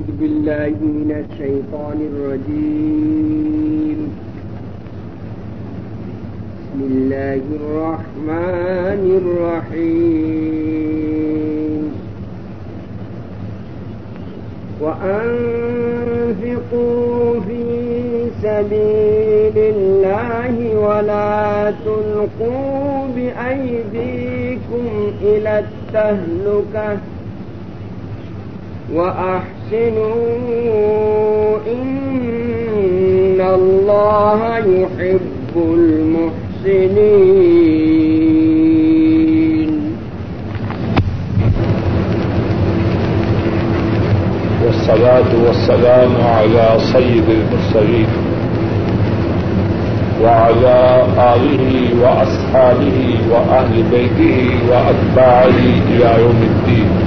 أعوذ بالله من الشيطان الرجيم. بسم الله الرحمن الرحيم. وأنفقوا في سبيل الله ولا تلقوا بأيديكم إلى التهلكة. وأحسنوا أحسنوا إن الله يحب المحسنين والصلاة والسلام على سيد المرسلين وعلى آله وأصحابه وأهل بيته وأتباعه إلى يوم الدين.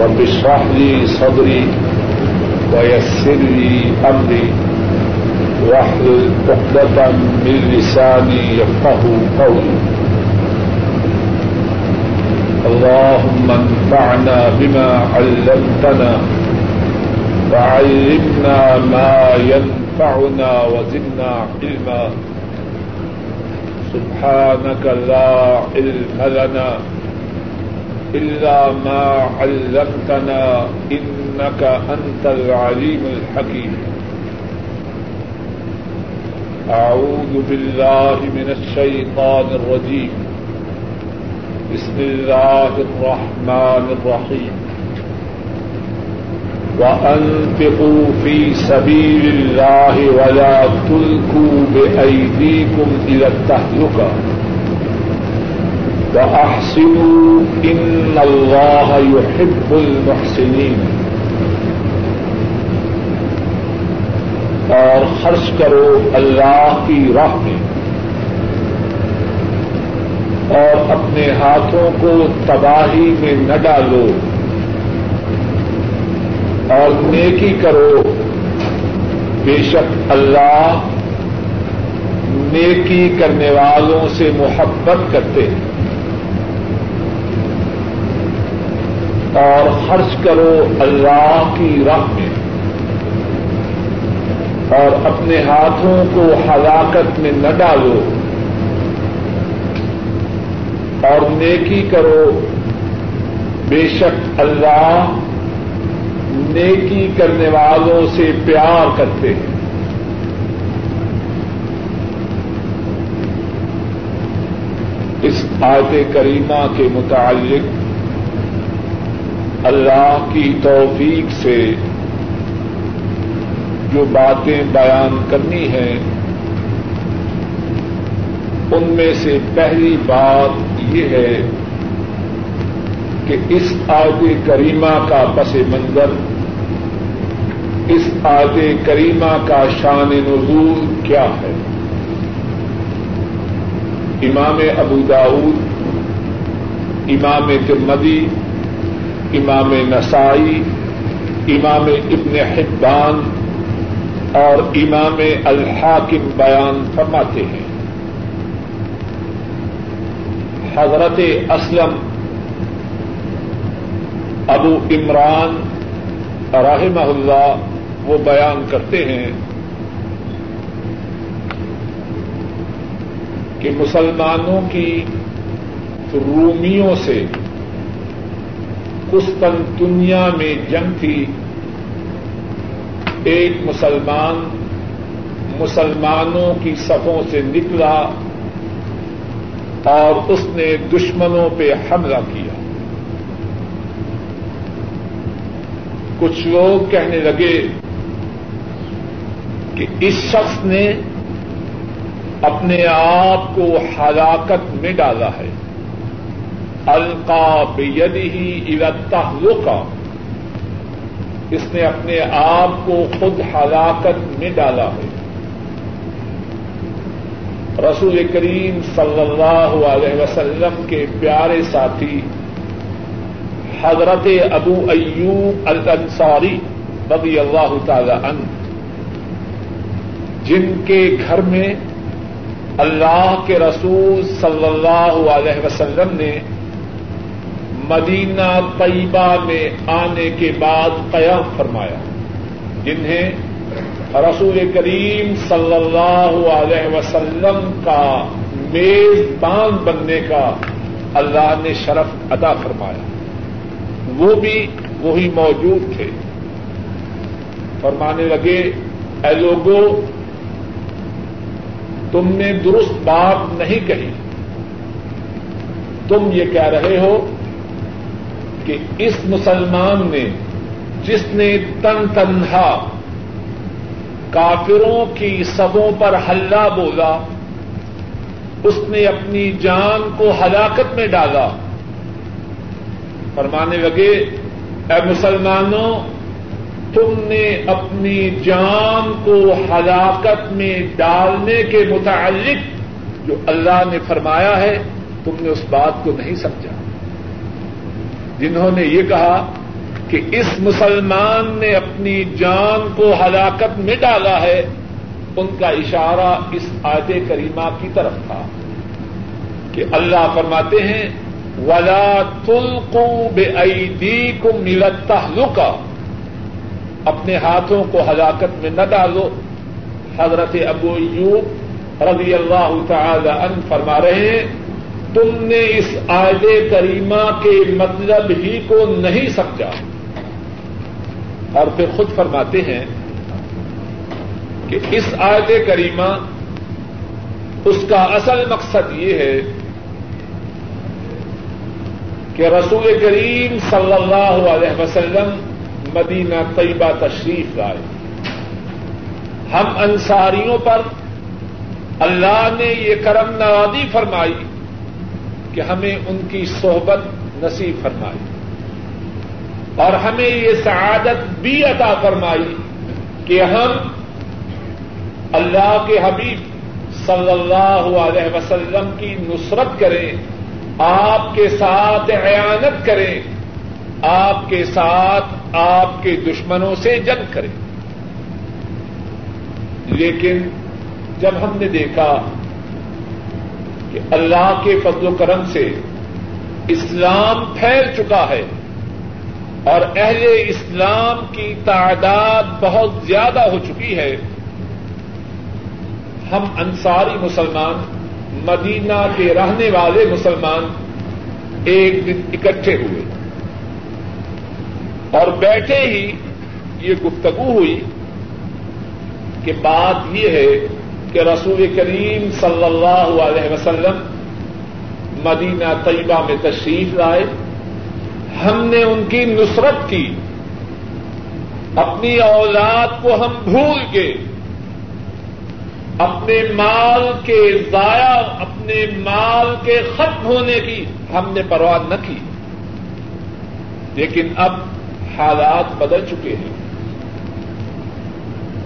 رب اشرح لي صدري ويسر لي أمري واحلل عقدة من لساني يفقه قولي. اللهم انفعنا بما علمتنا وعلمنا ما ينفعنا وزدنا علما. سبحانك لا علم لنا إلا ما علمتنا إنك أنت العليم الحكيم. أعوذ بالله من الشيطان الرجيم. بسم الله الرحمن الرحيم. وأنفقوا في سبيل الله ولا تلقوا بأيديكم إلى التهلكة. وأحسنوا إن الله يحب المحسنين. اور خرچ کرو اللہ کی راہ میں. اور اپنے ہاتھوں کو تباہی میں نہ ڈالو. اور نیکی کرو. بے شک اللہ نیکی کرنے والوں سے محبت کرتے ہیں. اور خرچ کرو اللہ کی راہ میں اور اپنے ہاتھوں کو ہلاکت میں نہ ڈالو اور نیکی کرو بے شک اللہ نیکی کرنے والوں سے پیار کرتے ہیں۔ اس آیت کریمہ کے متعلق اللہ کی توفیق سے جو باتیں بیان کرنی ہیں، ان میں سے پہلی بات یہ ہے کہ اس آیت کریمہ کا پس منظر، اس آیت کریمہ کا شان نزول کیا ہے؟ امام ابو داود، امام ترمدی امام نسائی، امام ابن حبان اور امام الحاکم بیان فرماتے ہیں۔ حضرت اسلم، ابو عمران رحمہ اللہ، وہ بیان کرتے ہیں کہ مسلمانوں کی رومیوں سے قسطنطنیہ میں جنگ تھی۔ ایک مسلمان مسلمانوں کی صفوں سے نکلا اور اس نے دشمنوں پہ حملہ کیا۔ کچھ لوگ کہنے لگے کہ اس شخص نے اپنے آپ کو ہلاکت میں ڈالا ہے۔ القا بید ہی ارتہ اس نے اپنے آپ کو خود ہلاکت میں ڈالا ہے۔ رسول کریم صلی اللہ علیہ وسلم کے پیارے ساتھی، حضرت ابو ایوب الانصاری رضی اللہ تعالی عنہ، جن کے گھر میں اللہ کے رسول صلی اللہ علیہ وسلم نے مدینہ طیبہ میں آنے کے بعد قیام فرمایا، جنہیں رسول کریم صلی اللہ علیہ وسلم کا میزبان بننے کا اللہ نے شرف ادا فرمایا۔ وہ بھی وہی موجود تھے۔ فرمانے لگے، اے لوگوں تم نے درست بات نہیں کہی۔ تم یہ کہہ رہے ہو کہ اس مسلمان نے جس نے تن تنہا کافروں کی سبوں پر ہلہ بولا، اس نے اپنی جان کو ہلاکت میں ڈالا۔ فرمانے لگے، اے مسلمانوں، تم نے اپنی جان کو ہلاکت میں ڈالنے کے متعلق جو اللہ نے فرمایا ہے، تم نے اس بات کو نہیں سمجھا۔ جنہوں نے یہ کہا کہ اس مسلمان نے اپنی جان کو ہلاکت میں ڈالا ہے، ان کا اشارہ اس آیت کریمہ کی طرف تھا کہ اللہ فرماتے ہیں، ولا تلقو بے عیدی کو ملتا لکا اپنے ہاتھوں کو ہلاکت میں نہ ڈالو۔ حضرت ابو ایوب رضی اللہ تعالی عنہ فرما رہے ہیں تم نے اس آیت کریمہ کے مطلب ہی کو نہیں سمجھا۔ اور پھر خود فرماتے ہیں کہ اس آیت کریمہ اس کا اصل مقصد یہ ہے کہ رسول کریم صلی اللہ علیہ وسلم مدینہ طیبہ تشریف لائے۔ ہم انصاریوں پر اللہ نے یہ کرم نوازی فرمائی۔ کہ ہمیں ان کی صحبت نصیب فرمائی اور ہمیں یہ سعادت بھی عطا فرمائی کہ ہم اللہ کے حبیب صلی اللہ علیہ وسلم کی نصرت کریں، آپ کے ساتھ عیانت کریں، آپ کے ساتھ آپ کے دشمنوں سے جنگ کریں۔ لیکن جب ہم نے دیکھا کہ اللہ کے فضل و کرم سے اسلام پھیل چکا ہے اور اہل اسلام کی تعداد بہت زیادہ ہو چکی ہے۔ ہم انصاری مسلمان، مدینہ کے رہنے والے مسلمان ایک دن اکٹھے ہوئے۔ اور بیٹھے ہی یہ گفتگو ہوئی کہ بات یہ ہے کہ رسول کریم صلی اللہ علیہ وسلم مدینہ طیبہ میں تشریف لائے۔ ہم نے ان کی نصرت کی۔ اپنی اولاد کو ہم بھول کے اپنے مال کے ضائع، اپنے مال کے ختم ہونے کی ہم نے پرواہ نہ کی۔ لیکن اب حالات بدل چکے ہیں۔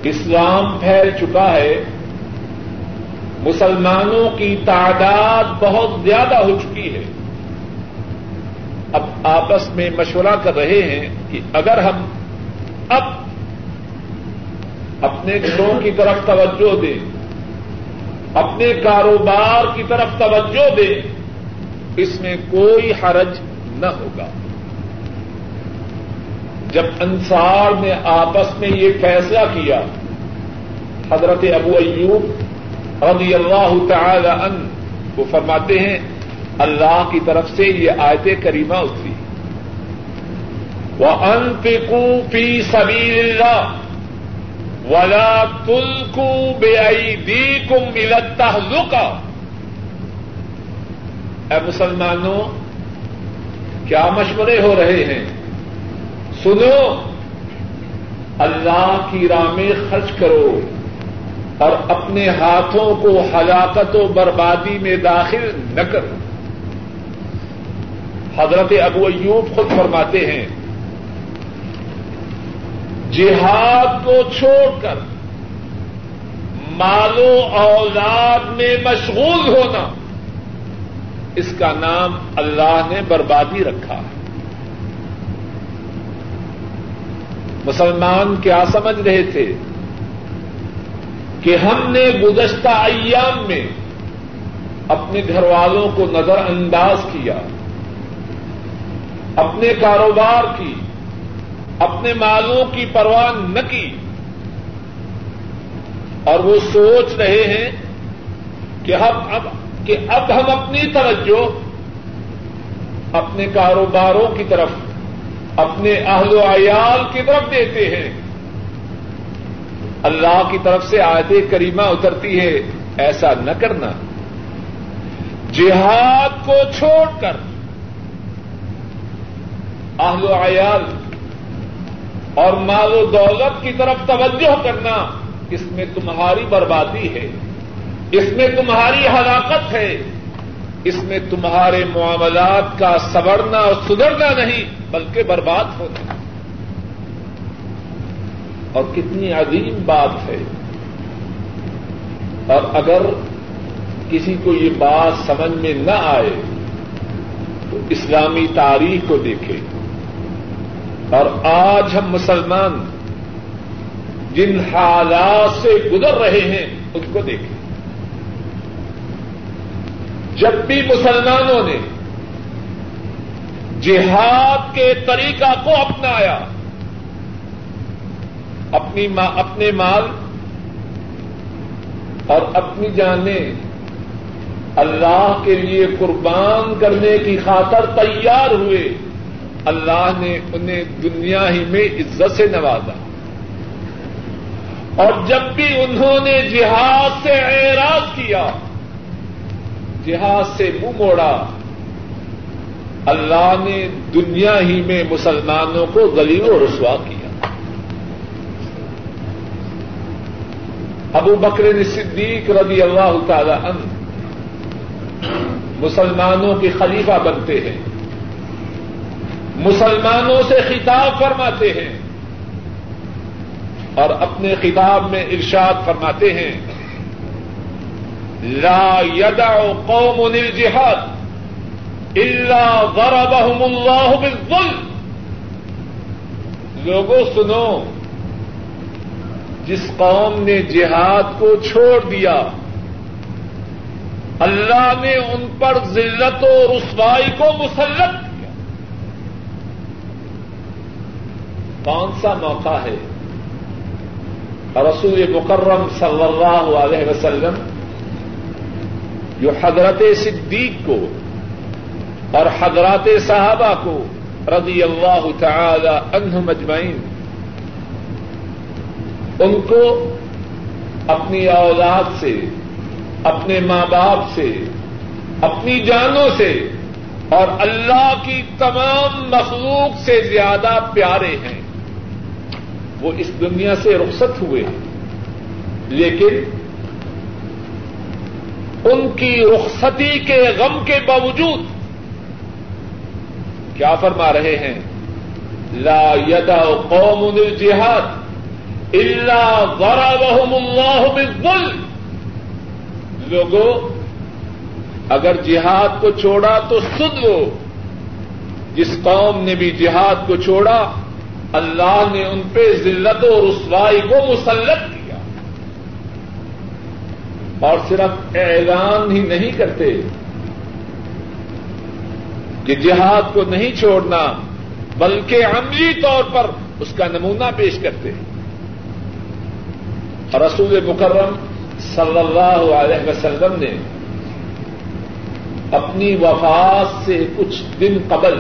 اسلام پھیل چکا ہے۔ مسلمانوں کی تعداد بہت زیادہ ہو چکی ہے۔ اب آپس میں مشورہ کر رہے ہیں کہ اگر ہم اب اپنے گھروں کی طرف توجہ دیں، اپنے کاروبار کی طرف توجہ دیں، اس میں کوئی حرج نہ ہوگا۔ جب انصار نے آپس میں یہ فیصلہ کیا، حضرت ابو ایوب رضی اللہ تعالی ان وہ فرماتے ہیں، اللہ کی طرف سے یہ آیت کریمہ اتری وہ ان فی سبیل اللہ ولا تلکو بے دی کم ملتا اے مسلمانوں، کیا مشورے ہو رہے ہیں؟ سنو، اللہ کی راہ میں خرچ کرو۔ اور اپنے ہاتھوں کو ہلاکت و بربادی میں داخل نہ کرو۔ حضرت ابو ایوب خود فرماتے ہیں، جہاد کو چھوڑ کر مالو اولاد میں مشغول ہونا، اس کا نام اللہ نے بربادی رکھا۔ مسلمان کیا سمجھ رہے تھے؟ کہ ہم نے گزشتہ ایام میں اپنے گھر والوں کو نظر انداز کیا، اپنے کاروبار کی، اپنے مالوں کی پرواہ نہ کی، اور وہ سوچ رہے ہیں کہ ہم اب، کہ اب ہم اپنی توجہ اپنے کاروباروں کی طرف، اپنے اہل و عیال کی طرف دیتے ہیں۔ اللہ کی طرف سے آیت کریمہ اترتی ہے، ایسا نہ کرنا۔ جہاد کو چھوڑ کر اہل و عیال اور مال و دولت کی طرف توجہ کرنا اس میں تمہاری بربادی ہے، اس میں تمہاری ہلاکت ہے، اس میں تمہارے معاملات کا سورنا اور سدھرنا نہیں، بلکہ برباد ہونا۔ اور کتنی عظیم بات ہے۔ اور اگر کسی کو یہ بات سمجھ میں نہ آئے، تو اسلامی تاریخ کو دیکھے۔ اور آج ہم مسلمان جن حالات سے گزر رہے ہیں، ان کو دیکھیں۔ جب بھی مسلمانوں نے جہاد کے طریقہ کو اپنایا اپنی اپنے مال اور اپنی جانیں اللہ کے لیے قربان کرنے کی خاطر تیار ہوئے۔ اللہ نے انہیں دنیا ہی میں عزت سے نوازا۔ اور جب بھی انہوں نے جہاد سے اعراض کیا، جہاد سے منہ موڑا، اللہ نے دنیا ہی میں مسلمانوں کو غلیب و رسوا کیا۔ ابو بکر صدیق رضی اللہ تعالی عنہ مسلمانوں کے خلیفہ بنتے ہیں۔ مسلمانوں سے خطاب فرماتے ہیں۔ اور اپنے خطاب میں ارشاد فرماتے ہیں۔ لا یدا قوم الجہاد الا ضربهم اللہ بالظلم۔ لوگوں سنو۔ جس قوم نے جہاد کو چھوڑ دیا، اللہ نے ان پر ذلت و رسوائی کو مسلط کیا۔ کون سا موقع ہے؟ رسول مکرم صلی اللہ علیہ وسلم جو حضرت صدیق کو اور حضرات صحابہ کو رضی اللہ تعالی عنہم مجمعین ان کو اپنی اولاد سے، اپنے ماں باپ سے، اپنی جانوں سے اور اللہ کی تمام مخلوق سے زیادہ پیارے ہیں۔ وہ اس دنیا سے رخصت ہوئے لیکن ان کی رخصتی کے غم کے باوجود کیا فرما رہے ہیں؟ لا یدا قوم الجہاد۔ اللہ ضربهم اللہ بالظلم. لوگوں اگر جہاد کو چھوڑا تو سن لو جس قوم نے بھی جہاد کو چھوڑا، اللہ نے ان پہ ذلت و رسوائی کو مسلط کیا۔ اور صرف اعلان ہی نہیں کرتے کہ جہاد کو نہیں چھوڑنا، بلکہ عملی طور پر اس کا نمونہ پیش کرتے۔ اور رسول مکرم صلی اللہ علیہ وسلم نے اپنی وفات سے کچھ دن قبل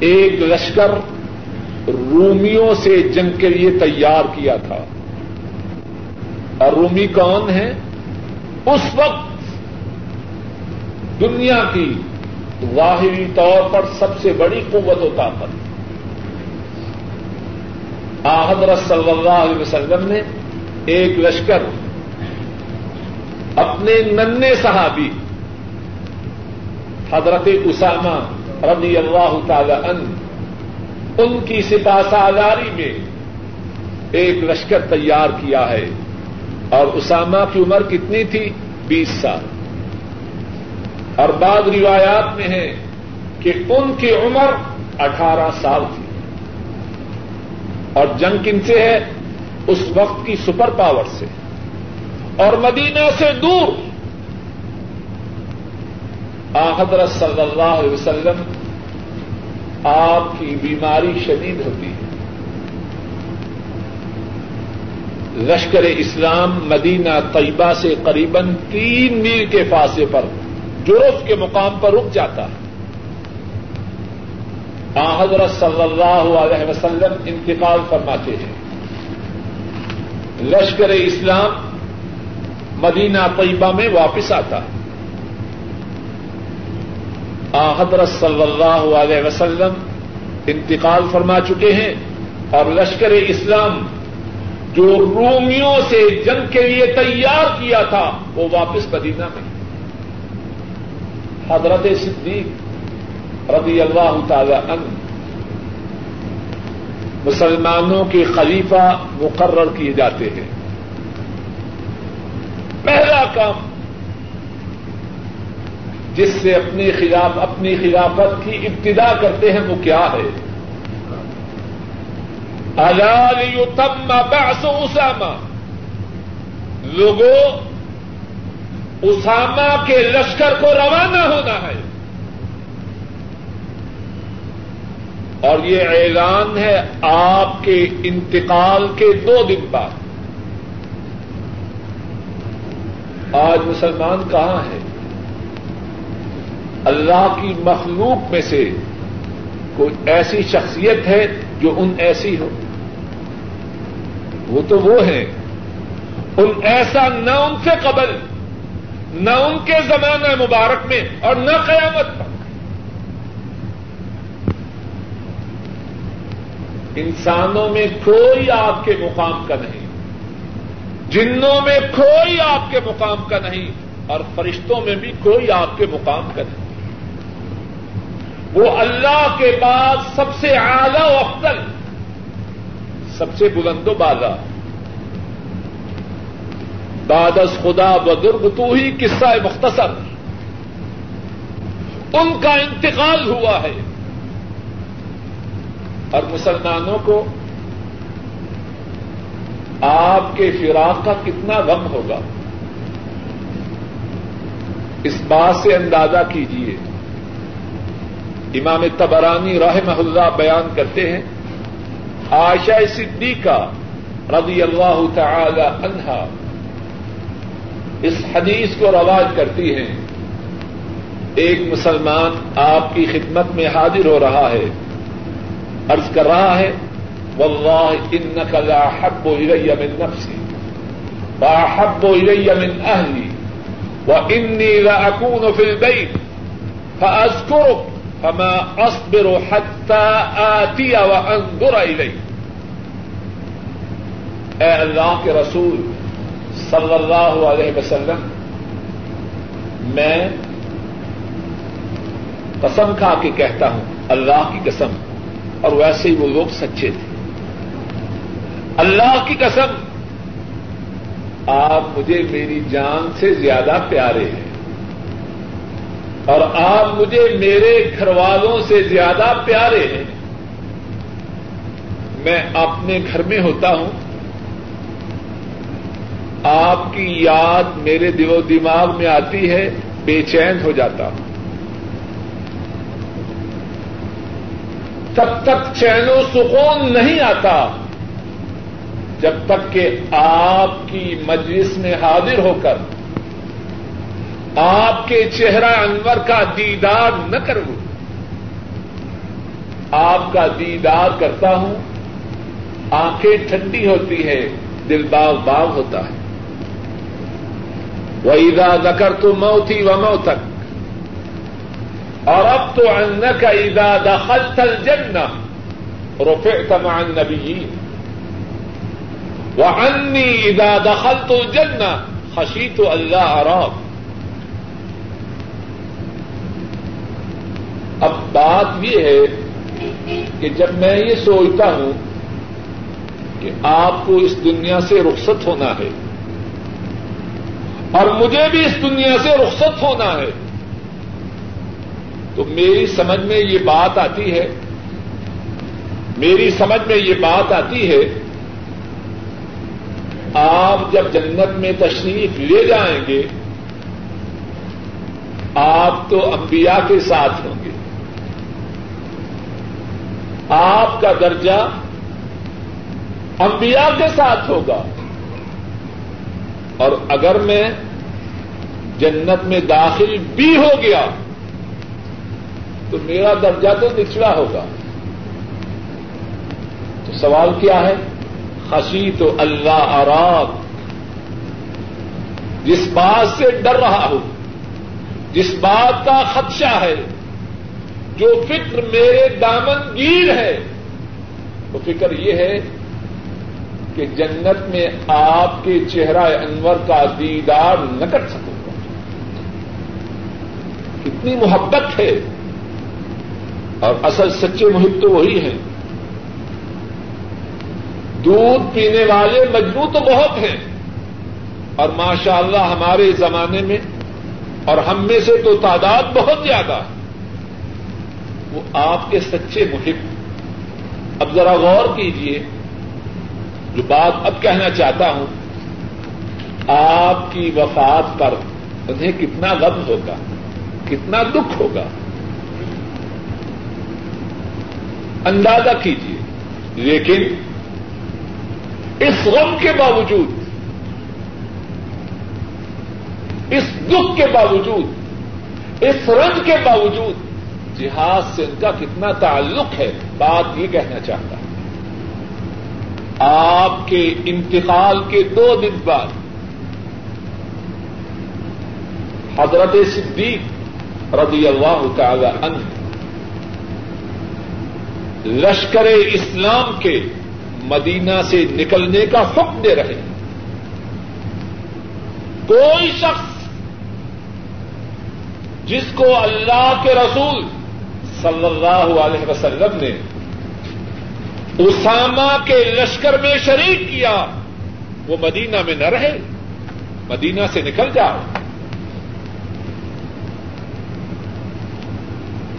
ایک لشکر رومیوں سے جنگ کے لیے تیار کیا تھا۔ اور رومی کون ہے اس وقت دنیا کی ظاہری طور پر سب سے بڑی قوت و طاقت۔ حضرت صلی اللہ علیہ وسلم نے ایک لشکر اپنے ننے صحابی حضرت اسامہ رضی اللہ تعالی ان ان کی سپا سالاری میں ایک لشکر تیار کیا ہے۔ اور اسامہ کی عمر کتنی تھی؟ بیس سال۔ اور بعض روایات میں ہے کہ ان کی عمر اٹھارہ سال تھی۔ اور جنگ کن سے ہے؟ اس وقت کی سپر پاور سے۔ اور مدینہ سے دور۔ حضرت صلی اللہ علیہ وسلم، آپ کی بیماری شدید ہوتی ہے۔ لشکر اسلام مدینہ طیبہ سے قریب تین میل کے فاصلے پر، جرف کے مقام پر رک جاتا ہے۔ حضرت صلی اللہ علیہ وسلم انتقال فرماتے ہیں۔ لشکر اسلام مدینہ طیبہ میں واپس آتا۔ ہے حضرت صلی اللہ علیہ وسلم انتقال فرما چکے ہیں اور لشکر اسلام جو رومیوں سے جنگ کے لیے تیار کیا تھا، وہ واپس مدینہ میں۔ حضرت صدیق رضی اللہ تعالی عنہ۔ مسلمانوں کے خلیفہ مقرر کیے جاتے ہیں۔ پہلا کام جس سے اپنے خلاف، اپنی خلافت کی ابتدا کرتے ہیں وہ کیا ہے؟ تم بحث اسامہ۔ لوگوں، اسامہ کے لشکر کو روانہ ہونا ہے۔ اور یہ اعلان ہے آپ کے انتقال کے دو دن بعد۔ آج مسلمان کہاں ہے اللہ کی مخلوق میں سے کوئی ایسی شخصیت ہے جو ان ایسی ہو؟ وہ تو وہ ہیں۔ ان ایسا نہ ان سے قبل، نہ ان کے زمانہ مبارک میں اور نہ قیامت پر۔ انسانوں میں کوئی آپ کے مقام کا نہیں، جنوں میں کوئی آپ کے مقام کا نہیں، اور فرشتوں میں بھی کوئی آپ کے مقام کا نہیں۔ وہ اللہ کے بعد سب سے اعلی و افضل، سب سے بلند و بالا۔ بادس خدا بدرگ تو ہی قصہ مختصر۔ ان کا انتقال ہوا ہے۔ اور مسلمانوں کو آپ کے فراق کا کتنا غم ہوگا؟ اس بات سے اندازہ کیجیے امام تبرانی رحمہ اللہ بیان کرتے ہیں، عائشہ صدیقہ رضی اللہ تعالی عنہا اس حدیث کو رواج کرتی ہیں، ایک مسلمان آپ کی خدمت میں حاضر ہو رہا ہے۔ عرض کر رہا ہے، واللہ انك لا حب الي من نفسي واحب الي من اهلي واني لا اكون في البيت فاذكرك فما اصبر حتى آتي وانظر اليك اے اللہ کے رسول صلی اللہ علیہ وسلم، میں قسم کھا کے کہتا ہوں، اللہ کی قسم اور ویسے ہی وہ لوگ سچے تھے۔ اللہ کی قسم، آپ مجھے میری جان سے زیادہ پیارے ہیں۔ اور آپ مجھے میرے گھر والوں سے زیادہ پیارے ہیں۔ میں اپنے گھر میں ہوتا ہوں۔ آپ کی یاد میرے دل و دماغ میں آتی ہے، بے چین ہو جاتا ہوں۔ تب تک چین و سکون نہیں آتا۔ جب تک کہ آپ کی مجلس میں حاضر ہو کر آپ کے چہرہ انور کا دیدار نہ کروں، آپ کا دیدار کرتا ہوں، آنکھیں ٹھنڈی ہوتی ہے دل باغ باغ ہوتا ہے۔ وہ عیدا نکر تو مئو تھی و مئو تک اور اب تو ان کا عیدا دخل تل جن روپے تمان نبی وہ انی ادا دخل تو جن خشی تو اللہ آرام اب بات یہ ہے کہ جب میں یہ سوچتا ہوں کہ آپ کو اس دنیا سے رخصت ہونا ہے اور مجھے بھی اس دنیا سے رخصت ہونا ہے تو میری سمجھ میں یہ بات آتی ہے، میری سمجھ میں یہ بات آتی ہے، آپ جب جنت میں تشریف لے جائیں گے، آپ تو انبیاء کے ساتھ ہوں گے۔ آپ کا درجہ انبیاء کے ساتھ ہوگا۔ اور اگر میں جنت میں داخل بھی ہو گیا تو میرا درجہ تو نچلا ہوگا۔ تو سوال کیا ہے؟ خسی تو اللہ آراب جس بات سے ڈر رہا ہوں، جس بات کا خدشہ ہے، جو فکر میرے دامن گیر ہے، وہ فکر یہ ہے کہ جنت میں آپ کے چہرہ انور کا دیدار نہ کر سکوں۔ گا کتنی محبت ہے۔ اور اصل سچے محب تو وہی ہیں دودھ پینے والے مجبور تو بہت ہیں۔ اور ماشاء اللہ ہمارے زمانے میں اور ہم میں سے تو تعداد بہت زیادہ۔ وہ آپ کے سچے محب۔ اب ذرا غور کیجیے جو بات اب کہنا چاہتا ہوں، آپ کی وفات پر انہیں کتنا غم ہوگا، کتنا دکھ ہوگا۔ اندازہ کیجیے لیکن اس غم کے باوجود، اس دکھ کے باوجود، اس رنج کے باوجود جہاد سے ان کا کتنا تعلق ہے، بات یہ کہنا چاہتا ہوں۔ آپ کے انتقال کے دو دن بعد حضرت صدیق رضی اللہ تعالی عنہ لشکر اسلام کے مدینہ سے نکلنے کا حکم دے رہے ہیں۔ کوئی شخص جس کو اللہ کے رسول صلی اللہ علیہ وسلم نے اسامہ کے لشکر میں شریک کیا، وہ مدینہ میں نہ رہے، مدینہ سے نکل جاؤ۔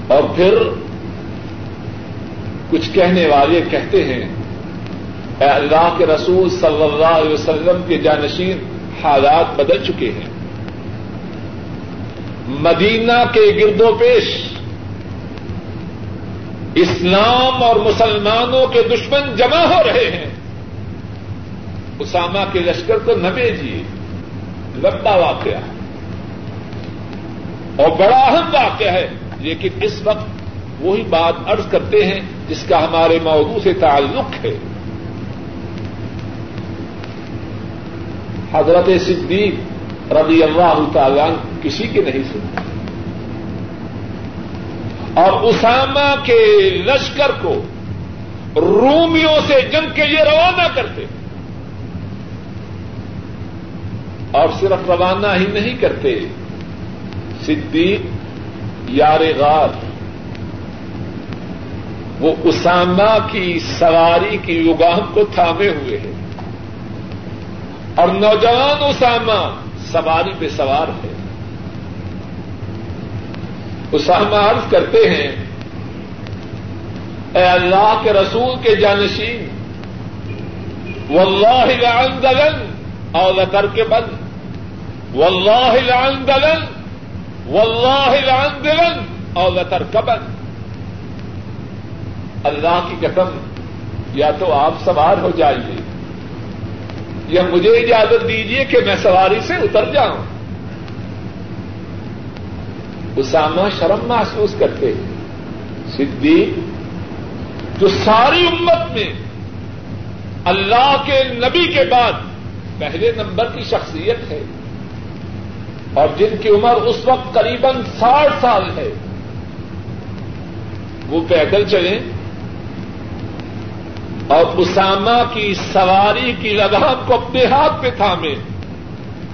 اور پھر کچھ کہنے والے کہتے ہیں، اے اللہ کے رسول صلی اللہ علیہ وسلم کے جانشین حالات بدل چکے ہیں۔ مدینہ کے گرد و پیش۔ اسلام اور مسلمانوں کے دشمن جمع ہو رہے ہیں۔ اسامہ کے لشکر کو نہ بھیجیے۔ لمبا واقعہ۔ اور بڑا اہم واقعہ ہے، لیکن اس وقت وہی بات عرض کرتے ہیں جس کا ہمارے موضوع سے تعلق ہے۔ حضرت صدیق رضی اللہ تعالیٰ کسی کے نہیں سنتے۔ اور اسامہ کے لشکر کو رومیوں سے جنگ کے لیے روانہ کرتے۔ اور صرف روانہ ہی نہیں کرتے۔ صدیق یار غار۔ وہ اسامہ کی سواری کی یوگام کو تھامے ہوئے ہیں۔ اور نوجوان اسامہ سواری پہ سوار ہے اسامہ عرض کرتے ہیں، اے اللہ کے رسول کے جانشین، واللہ لعن دلن اور کر کے بند واللہ لعن دلن واللہ لعن دلن اور کر کبن اللہ کی قسم، یا تو آپ سوار ہو جائیے، یا مجھے اجازت دیجیے کہ میں سواری سے اتر جاؤں۔ اسامہ شرم محسوس کرتے صدیق، جو ساری امت میں اللہ کے نبی کے بعد پہلے نمبر کی شخصیت ہے، اور جن کی عمر اس وقت قریب ساٹھ سال ہے، وہ پیدل چلیں۔ اور اسامہ کی سواری کی لگام کو اپنے ہاتھ پہ تھامے۔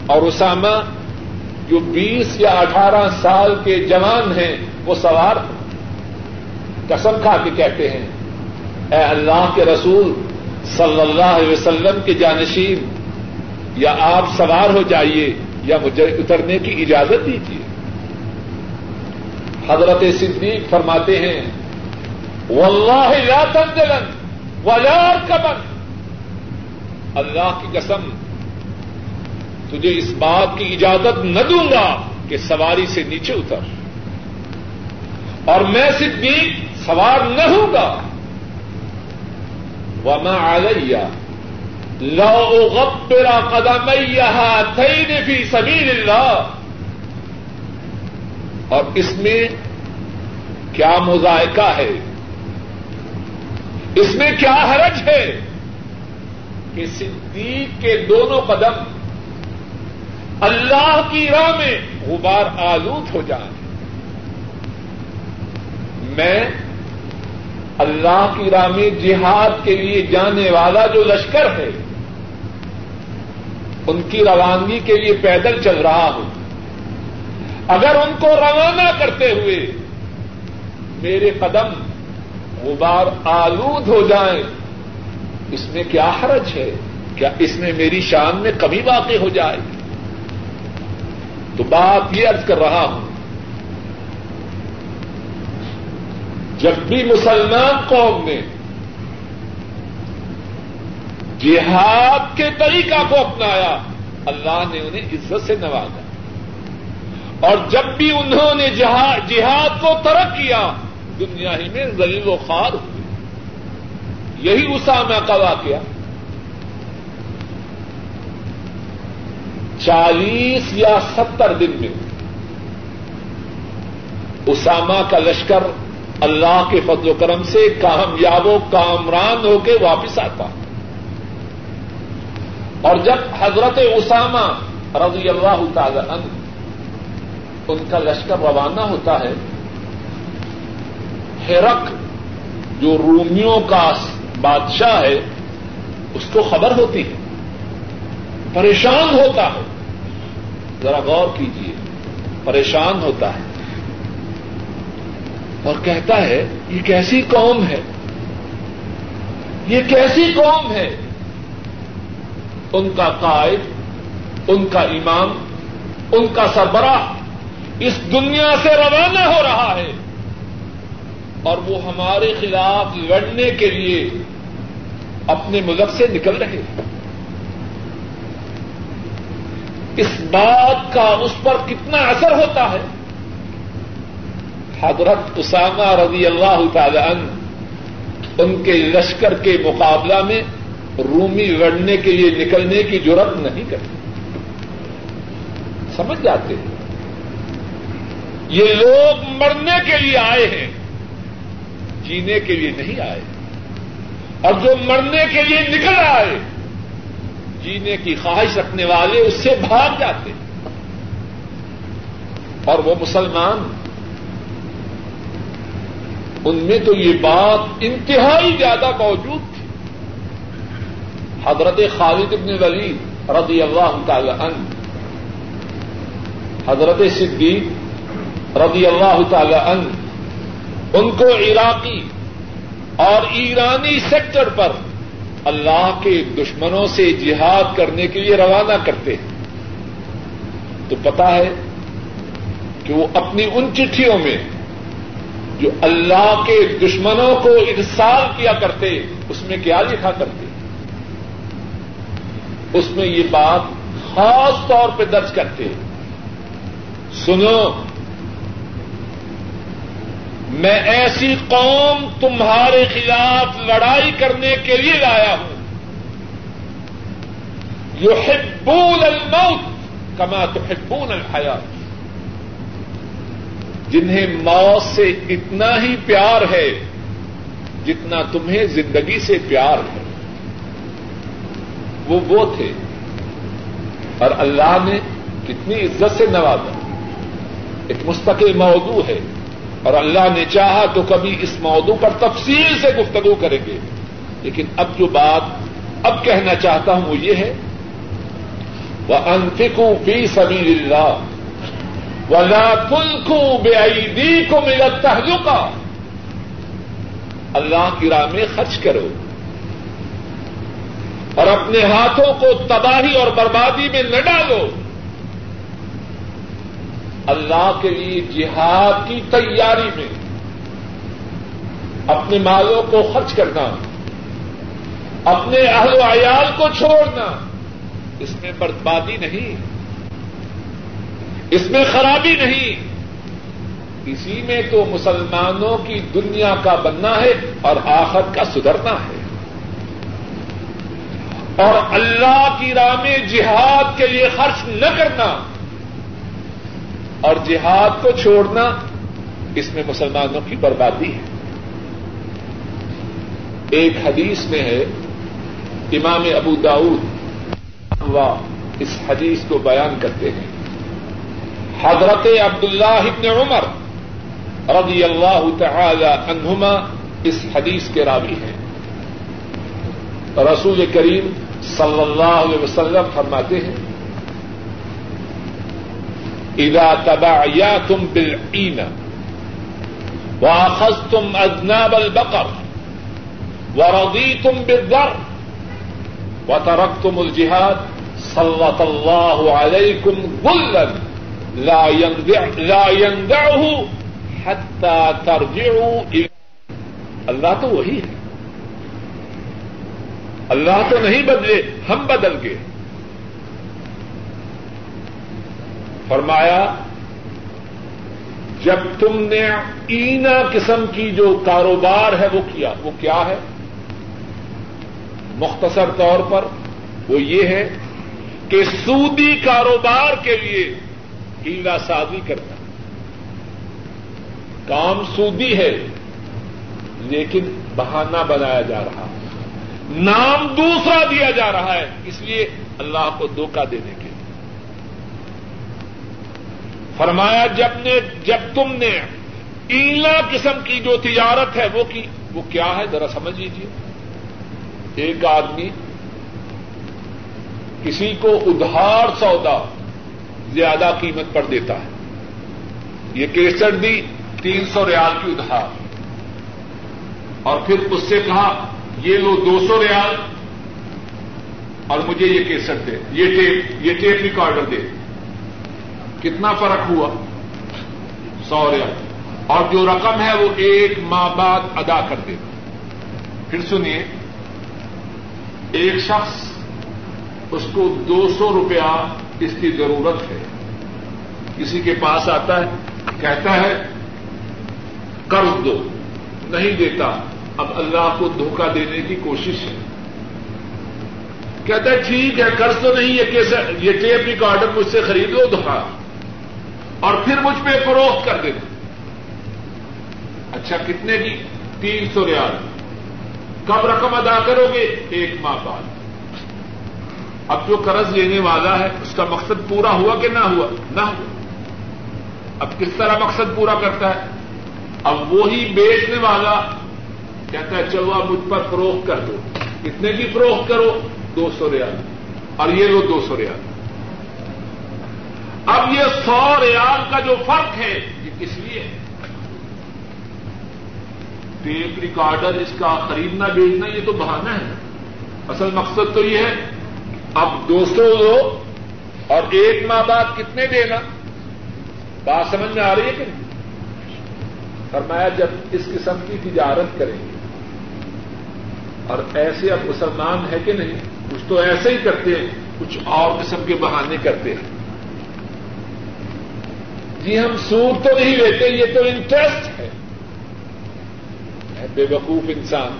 اور اسامہ جو بیس یا اٹھارہ سال کے جوان ہیں، وہ سوار قسم کھا کے کہتے ہیں، اے اللہ کے رسول، صلی اللہ علیہ وسلم کے جانشین، یا آپ سوار ہو جائیے یا مجھے اترنے کی اجازت دیجیے۔ حضرت صدیق فرماتے ہیں، واللہ لا تنزلن ولا کبن اللہ کی قسم، تجھے اس بات کی اجازت نہ دوں گا کہ سواری سے نیچے اتر۔ اور میں صدیق سوار نہ ہوں گا۔ وما علیہ لو غبرا قدم تھئی فی سبیل اللہ اور اس میں کیا مذائقہ ہے؟ اس میں کیا حرج ہے کہ صدیق کے دونوں قدم اللہ کی راہ میں غبار آلود ہو جائیں؟ میں اللہ کی راہ میں جہاد کے لیے جانے والا جو لشکر ہے، ان کی روانگی کے لیے پیدل چل رہا ہوں۔ اگر ان کو روانہ کرتے ہوئے میرے قدم غبار آلود ہو جائیں۔ اس میں کیا حرج ہے؟ کیا اس میں میری شان میں کمی واقع ہو جائے؟ تو بات یہ ارض کر رہا ہوں، جب بھی مسلمان قوم نے جہاد کے طریقہ کو اپنایا، اللہ نے انہیں عزت سے نوازا۔ اور جب بھی انہوں نے جہاد کو ترک کیا دنیا ہی میں غریب و خوار ہوئے یہی اسامہ کا واقعہ۔ چالیس یا ستر دن میں اسامہ کا لشکر اللہ کے فضل و کرم سے کامیاب و کامران ہو کے واپس آتا۔ اور جب حضرت اسامہ رضی اللہ تعالی عنہ ان کا لشکر روانہ ہوتا ہے ہیرک جو رومیوں کا بادشاہ ہے، اس کو خبر ہوتی ہے، پریشان ہوتا ہے۔ ذرا غور کیجیے پریشان ہوتا ہے۔ اور کہتا ہے، یہ کیسی قوم ہے؟ یہ کیسی قوم ہے؟ ان کا قائد، ان کا امام، ان کا سربراہ اس دنیا سے روانہ ہو رہا ہے۔ اور وہ ہمارے خلاف لڑنے کے لیے اپنے ملک سے نکل رہے ہیں۔ اس بات کا اس پر کتنا اثر ہوتا ہے؟ حضرت اسامہ رضی اللہ تعالی عنہ ان کے لشکر کے مقابلہ میں رومی لڑنے کے لیے نکلنے کی ضرورت نہیں کرتے۔ سمجھ جاتے ہیں؟ یہ لوگ مرنے کے لیے آئے ہیں۔ جینے کے لیے نہیں آئے۔ اور جو مرنے کے لیے نکل آئے، جینے کی خواہش رکھنے والے اس سے بھاگ جاتے۔ اور وہ مسلمان، ان میں تو یہ بات انتہائی زیادہ موجود تھی۔ حضرت خالد ابن ولید رضی اللہ تعالی عنہ، حضرت صدیق رضی اللہ تعالی عنہ ان کو عراقی اور ایرانی سیکٹر پر اللہ کے دشمنوں سے جہاد کرنے کے لیے روانہ کرتے ہیں۔ تو پتا ہے کہ وہ اپنی ان چٹھیوں میں جو اللہ کے دشمنوں کو ارسال کیا کرتے، اس میں کیا لکھا کرتے۔ اس میں یہ بات خاص طور پہ درج کرتے۔ سنو میں ایسی قوم تمہارے خلاف لڑائی کرنے کے لیے لایا ہوں۔ جو ہبول الموت کما تو ہبول الحیات۔ جنہیں موت سے اتنا ہی پیار ہے جتنا تمہیں زندگی سے پیار ہے۔ وہ وہ تھے۔ اور اللہ نے کتنی عزت سے نوازا۔ ایک مستقل موضوع ہے۔ اور اللہ نے چاہا تو کبھی اس موضوع پر تفصیل سے گفتگو کریں گے۔ لیکن اب جو بات اب کہنا چاہتا ہوں وہ یہ ہے۔ وہ انفکو فی سبیل اللہ ولا تلکو بے عیدی کو ملا تہلکا اللہ کی راہ میں خرچ کرو۔ اور اپنے ہاتھوں کو تباہی اور بربادی میں نہ ڈالو۔ اللہ کے لیے جہاد کی تیاری میں اپنے مالوں کو خرچ کرنا، اپنے اہل و عیال کو چھوڑنا، اس میں بربادی نہیں، اس میں خرابی نہیں۔ اسی میں تو مسلمانوں کی دنیا کا بننا ہے اور آخر کا سدھرنا ہے۔ اور اللہ کی راہ میں جہاد کے لیے خرچ نہ کرنا۔ اور جہاد کو چھوڑنا اس میں مسلمانوں کی بربادی ہے۔ ایک حدیث میں ہے، امام ابو داؤد و اس حدیث کو بیان کرتے ہیں۔ حضرت عبداللہ ابن عمر رضی اللہ تعالی عنہما اس حدیث کے راوی ہیں۔ رسول کریم صلی اللہ علیہ وسلم فرماتے ہیں اذا تبعیاتم بالعین واخذتم اذناب البقر ورضیتم بالذر وتركتم الجهاد صلت اللہ علیکم غلا لا ينزعه حتى ترجعوا الى اللہ تو وہی ہے۔ اللہ تو نہیں بدلے، ہم بدل گئے۔ فرمایا، جب تم نے اینا قسم کی جو کاروبار ہے وہ کیا وہ کیا ہے؟ مختصر طور پر وہ یہ ہے کہ سودی کاروبار کے لیے ہیلا سازی کرنا۔ کام سودی ہے، لیکن بہانہ بنایا جا رہا۔ نام دوسرا دیا جا رہا ہے، اس لیے اللہ کو دھوکہ دینے کے لیے۔ فرمایا، جب نے جب تم نے ایلا قسم کی جو تجارت ہے وہ کی، وہ کیا ہے؟ ذرا سمجھ لیجیے ایک آدمی کسی کو ادھار سودا زیادہ قیمت پر دیتا ہے۔ یہ کیسٹ دی تین سو ریال کی ادھار۔ اور پھر اس سے کہا، یہ لو دو سو ریال اور مجھے یہ کیسٹ دے۔ یہ ٹیپ یہ ٹیپ ریکارڈر دے۔ کتنا فرق ہوا؟ سو ریال اور جو رقم ہے وہ ایک ماہ بعد ادا کر دے پھر سنیے، ایک شخص اس کو دو سو روپیہ اس کی ضرورت ہے. کسی کے پاس آتا ہے، کہتا ہے، قرض دو. نہیں دیتا. اب اللہ کو دھوکہ دینے کی کوشش ہے. کہتا ہے، ٹھیک ہے، قرض تو نہیں ہے کیسے، یہ ٹیپ ریکارڈر مجھ سے خرید لو دھوکا اور پھر مجھ پہ فروخت کر دینا اچھا کتنے کی؟ تین سو ریال۔ کب رقم ادا کرو گے؟ ایک ماہ بعد۔ اب جو قرض لینے والا ہے، اس کا مقصد پورا ہوا کہ نہ ہوا؟ نہ ہوا۔ اب کس طرح مقصد پورا کرتا ہے؟ اب وہی بیچنے والا کہتا ہے، چلو آپ مجھ پر فروخت کر دو۔ کتنے کی فروخت کرو؟ دو سو ریال۔ اور یہ لو دو سو ریال۔ اب یہ سو ریال کا جو فرق ہے، یہ کس لیے ہے؟ ٹیپ ریکارڈر اس کا خریدنا بیچنا، یہ تو بہانا ہے۔ اصل مقصد تو یہ ہے، اب دو سو لو اور ایک ماہ بعد کتنے دینا؟ بات سمجھ میں آ رہی ہے کہ نہیں؟ فرمایا، جب اس قسم کی تجارت کریں گے، اور ایسے اب مسلمان ہے کہ نہیں، کچھ تو ایسے ہی کرتے ہیں، کچھ اور قسم کے بہانے کرتے ہیں۔ جی ہم سود تو نہیں لیتے، یہ تو انٹرسٹ ہے۔ بے وقوف انسان،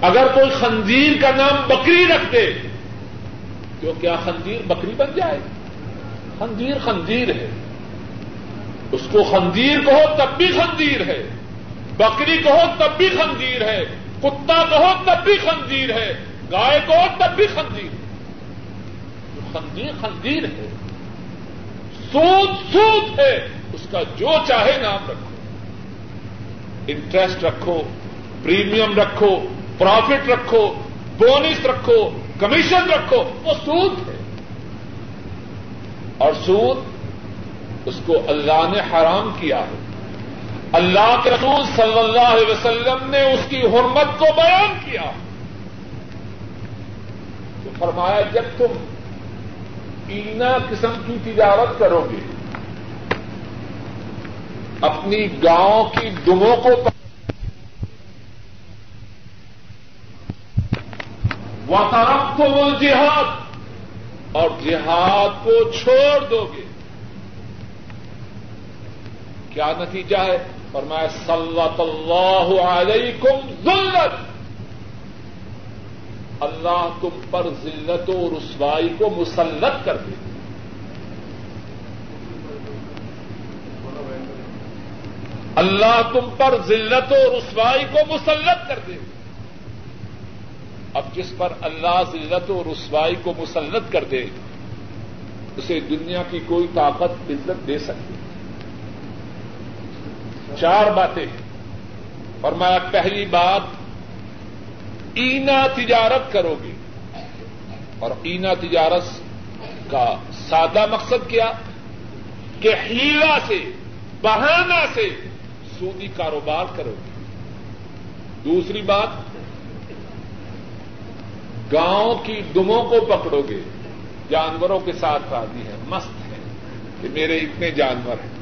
اگر کوئی خنزیر کا نام بکری رکھ دے، تو کیا خنزیر بکری بن جائے؟ خنزیر خنزیر ہے۔ اس کو خنزیر کہو تب بھی خنزیر ہے۔ بکری کہو تب بھی خنزیر ہے۔ کتا کہو تب بھی خنزیر ہے۔ گائے کہو تب بھی خنزیر۔ جو خنزیر خنزیر ہے۔ سود سود ہے، اس کا جو چاہے نام رکھو۔ انٹرسٹ رکھو پریمیم رکھو پروفٹ رکھو بونس رکھو کمیشن رکھو، وہ سود ہے۔ اور سود اس کو اللہ نے حرام کیا ہے۔ اللہ کے رسول صلی اللہ علیہ وسلم نے اس کی حرمت کو بیان کیا۔ تو فرمایا، جب تم اینا قسم کی تجارت کرو گے۔ اپنی گاؤں کی دموں کو وطرف کو وہ جہاد اور جہاد کو چھوڑ دو گے۔ کیا نتیجہ ہے؟ اور میں اللہ علیکم ذلت۔ اللہ تم پر ذلت و رسوائی کو مسلط کر دے۔ اللہ تم پر ذلت و رسوائی کو مسلط کر دے۔ اب جس پر اللہ ذلت و رسوائی کو مسلط کر دے، اسے دنیا کی کوئی طاقت، عزت دے سکتی۔ چار باتیں۔ اور میں پہلی بات اینا تجارت کرو گے۔ اور اینا تجارت کا سادہ مقصد کیا؟ کہ ہیلا سے، بہانہ سے سودی کاروبار کرو۔ گے دوسری بات، گاؤں کی دموں کو پکڑو گے۔ جانوروں کے ساتھ راضی ہے مست ہے کہ میرے اتنے جانور ہیں۔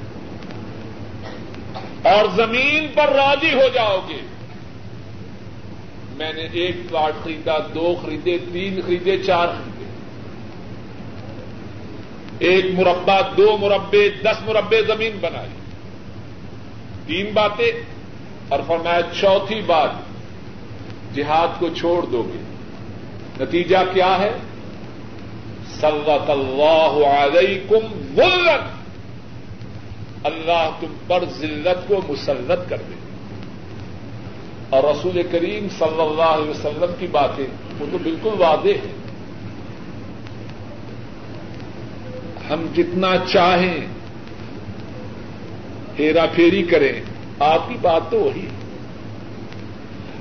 اور زمین پر راضی ہو جاؤ گے۔ میں نے ایک پلاٹ خریدا، دو خریدے، تین خریدے، چار خریدے۔ ایک مربع، دو مربے دس مربے زمین بنائی۔ تین باتیں۔ اور فرمایا، چوتھی بات، جہاد کو چھوڑ دو گے۔ نتیجہ کیا ہے؟ سلط اللہ علیکم ولت اللہ تم پر ذلت کو مسلط کر دے۔ اور رسول کریم صلی اللہ علیہ وسلم کی باتیں، وہ تو بالکل واضح ہیں۔ ہم جتنا چاہیں ہیرا پھیری کریں، آپ کی بات تو وہی ہے۔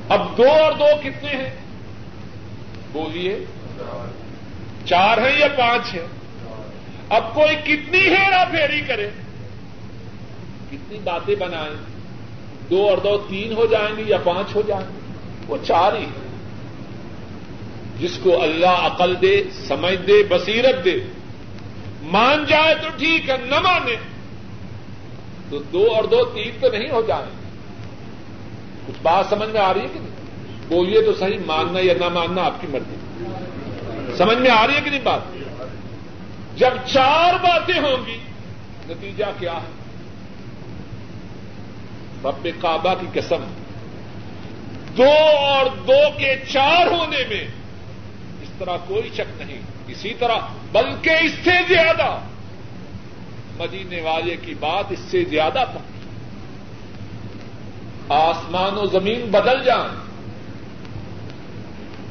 اب دو اور دو کتنے ہیں؟ بولیے۔ چار ہیں یا پانچ ہیں؟ اب کوئی کتنی ہیرا پھیری کرے؟ کتنی باتیں بنائیں؟ دو اور دو تین ہو جائیں گی یا پانچ ہو جائیں گے وہ چار ہی جس کو اللہ عقل دے، سمجھ دے، بصیرت دے، مان جائے تو ٹھیک ہے، نہ مانے تو دو اور دو تین تو نہیں ہو جائیں کچھ بات سمجھ میں آ رہی ہے کہ نہیں؟ بولیے تو صحیح ماننا یا نہ ماننا آپ کی مرضی۔ سمجھ میں آ رہی ہے کہ نہیں بات؟ جب چار باتیں ہوں گی، نتیجہ کیا ہے؟ رب کعبہ کی قسم، دو اور دو کے چار ہونے میں اس طرح کوئی شک نہیں، اسی طرح، بلکہ اس سے زیادہ، مدینے والے کی بات اس سے زیادہ پکی آسمان و زمین بدل جائیں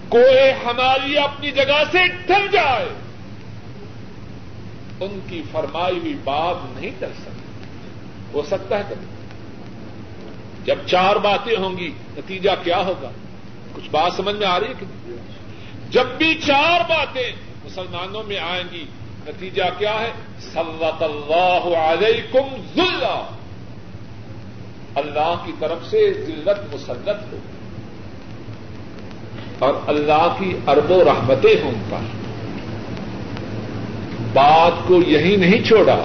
کوئی ہماری اپنی جگہ سے ڈر جائے، ان کی فرمائی ہوئی بات نہیں کر سکتی۔ ہو سکتا ہے کبھی۔ جب چار باتیں ہوں گی، نتیجہ کیا ہوگا؟ کچھ بات سمجھ میں آ رہی ہے کہ جب بھی چار باتیں مسلمانوں میں آئیں گی، نتیجہ کیا ہے؟ سلط اللہ علیکم ذلہ اللہ کی طرف سے ذلت مسلط ہو۔ اور اللہ کی ارب و رحمتیں ہوں پر بات کو یہی نہیں چھوڑا۔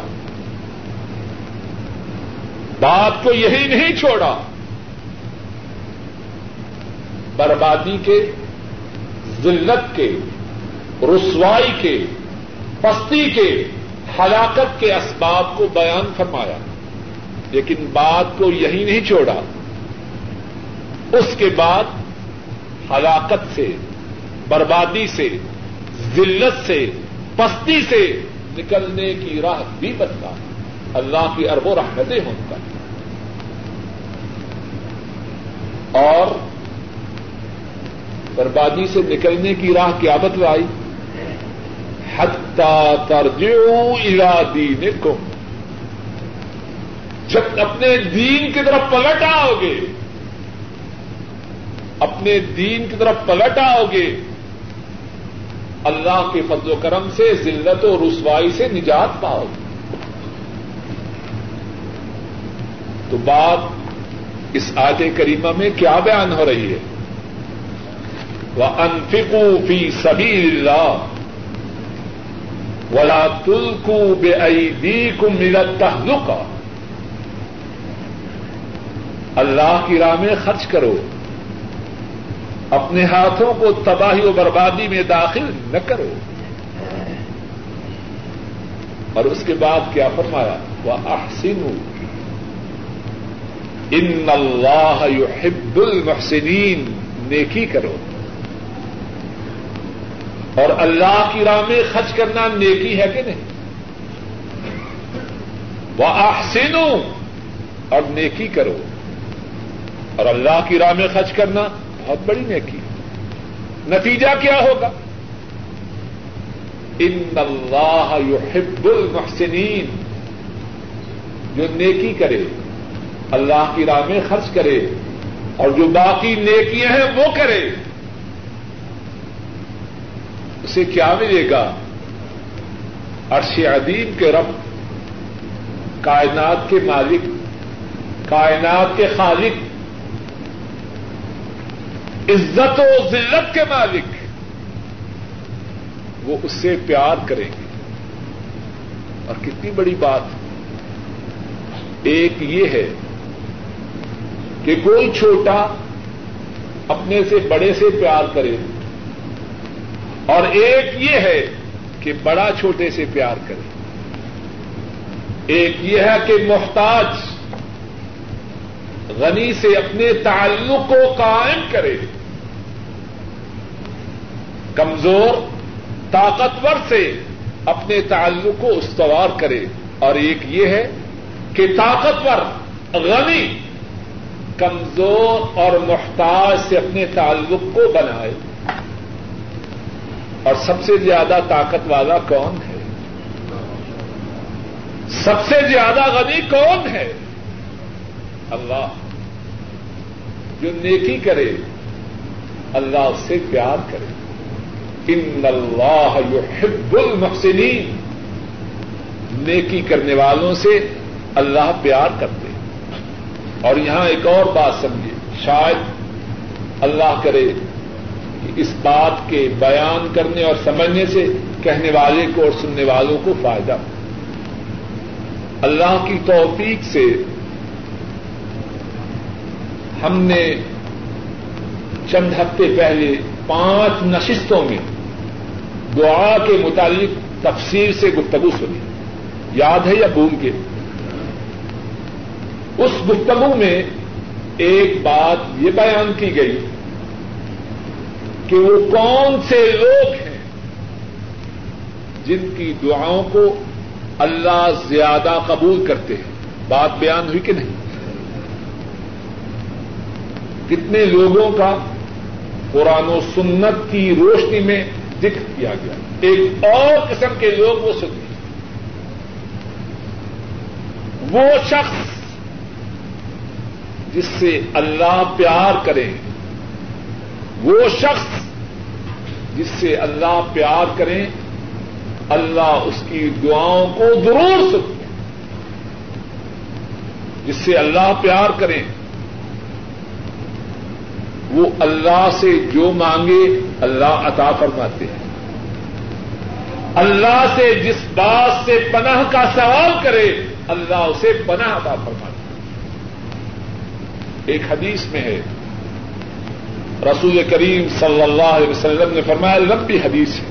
بات کو یہی نہیں چھوڑا۔ بربادی کے، ذلت کے، رسوائی کے، پستی کے، ہلاکت کے اسباب کو بیان فرمایا، لیکن بات کو یہی نہیں چھوڑا۔ اس کے بعد ہلاکت سے، بربادی سے، ذلت سے، پستی سے نکلنے کی راہ بھی بتلا اللہ کی ارب و رحمتیں ہوں کا اور بربادی سے نکلنے کی راہ کیا بتلائی حتا ترجیو الى دینکم۔ جب اپنے دین کی طرف پلٹ آؤ گے، اپنے دین کی طرف پلٹ آؤ گے، اللہ کے فضل و کرم سے، ذلت و رسوائی سے نجات پاؤ گے۔ تو بات اس آج کریمہ میں کیا بیان ہو رہی ہے؟ وہ انفکو فی سبھی اللہ ولا تلکو بے عیدی کو ملت اللہ کی راہ میں خرچ کرو، اپنے ہاتھوں کو تباہی و بربادی میں داخل نہ کرو۔ اور اس کے بعد کیا فرمایا؟ وہ احسن ان اللہ یحب المحسنین، نیکی کرو۔ اور اللہ کی راہ میں خرچ کرنا نیکی ہے کہ نہیں؟ وہ آحسین اور نیکی کرو۔ اور اللہ کی راہ میں خرچ کرنا بہت بڑی نیکی نتیجہ کیا ہوگا؟ ان اللہ یحب المحسنین، جو نیکی کرے۔ اللہ کی راہ میں خرچ کرے اور جو باقی نیکیاں ہیں وہ کرے۔ اسے کیا ملے گا؟ عرش عدیم کے رب، کائنات کے مالک، کائنات کے خالق، عزت و ذلت کے مالک۔ وہ اس سے پیار کریں گے۔ اور کتنی بڑی بات۔ ایک یہ ہے کہ کوئی چھوٹا اپنے سے بڑے سے پیار کرے۔ اور ایک یہ ہے کہ بڑا چھوٹے سے پیار کرے۔ ایک یہ ہے کہ محتاج غنی سے اپنے تعلق کو قائم کرے۔ کمزور، طاقتور سے اپنے تعلق کو استوار کرے۔ اور ایک یہ ہے کہ طاقتور، غنی کمزور اور محتاج سے اپنے تعلق کو بنائے۔ اور سب سے زیادہ طاقت والا کون ہے؟ سب سے زیادہ غنی کون ہے؟ اللہ۔ جو نیکی کرے، اللہ اس سے پیار کرے۔ ان اللہ یحب المحسنین۔ نیکی کرنے والوں سے اللہ پیار کرتے اور یہاں ایک اور بات سمجھے شاید اللہ کرے کہ اس بات کے بیان کرنے اور سمجھنے سے کہنے والے کو اور سننے والوں کو فائدہ اللہ کی توفیق سے ہم نے چند ہفتے پہلے پانچ نشستوں میں دعا کے متعلق تفصیل سے گفتگو سنی۔ یاد ہے یا بھول کے اس گفتگو میں ایک بات یہ بیان کی گئی کہ وہ کون سے لوگ ہیں جن کی دعاؤں کو اللہ زیادہ قبول کرتے ہیں؟ بات بیان ہوئی کہ نہیں؟ کتنے لوگوں کا قرآن و سنت کی روشنی میں ذکر کیا گیا؟ ایک اور قسم کے لوگ وہ سنتے وہ شخص جس سے اللہ پیار کرے۔ وہ شخص جس سے اللہ پیار کرے، اللہ اس کی دعاؤں کو ضرور سکتے جس سے اللہ پیار کرے، وہ اللہ سے جو مانگے، اللہ عطا فرماتے ہیں۔ اللہ سے جس بات سے پناہ کا سوال کرے، اللہ اسے پناہ عطا فرماتے ایک حدیث میں ہے۔ رسول کریم صلی اللہ علیہ وسلم نے فرمایا، لمبی حدیث ہے۔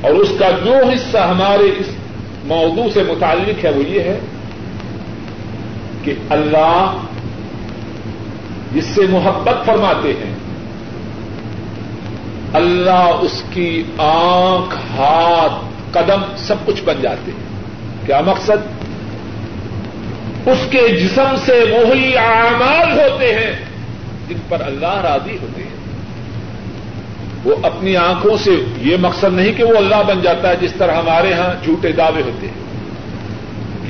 اور اس کا جو حصہ ہمارے اس موضوع سے متعلق ہے وہ یہ ہے کہ اللہ جس سے محبت فرماتے ہیں، اللہ اس کی آنکھ، ہاتھ، قدم سب کچھ بن جاتے ہیں۔ کیا مقصد؟ اس کے جسم سے وہی اعمال ہوتے ہیں جن پر اللہ راضی ہوتے ہیں۔ وہ اپنی آنکھوں سے یہ مقصد نہیں کہ وہ اللہ بن جاتا ہے جس طرح ہمارے ہاں جھوٹے دعوے ہوتے ہیں۔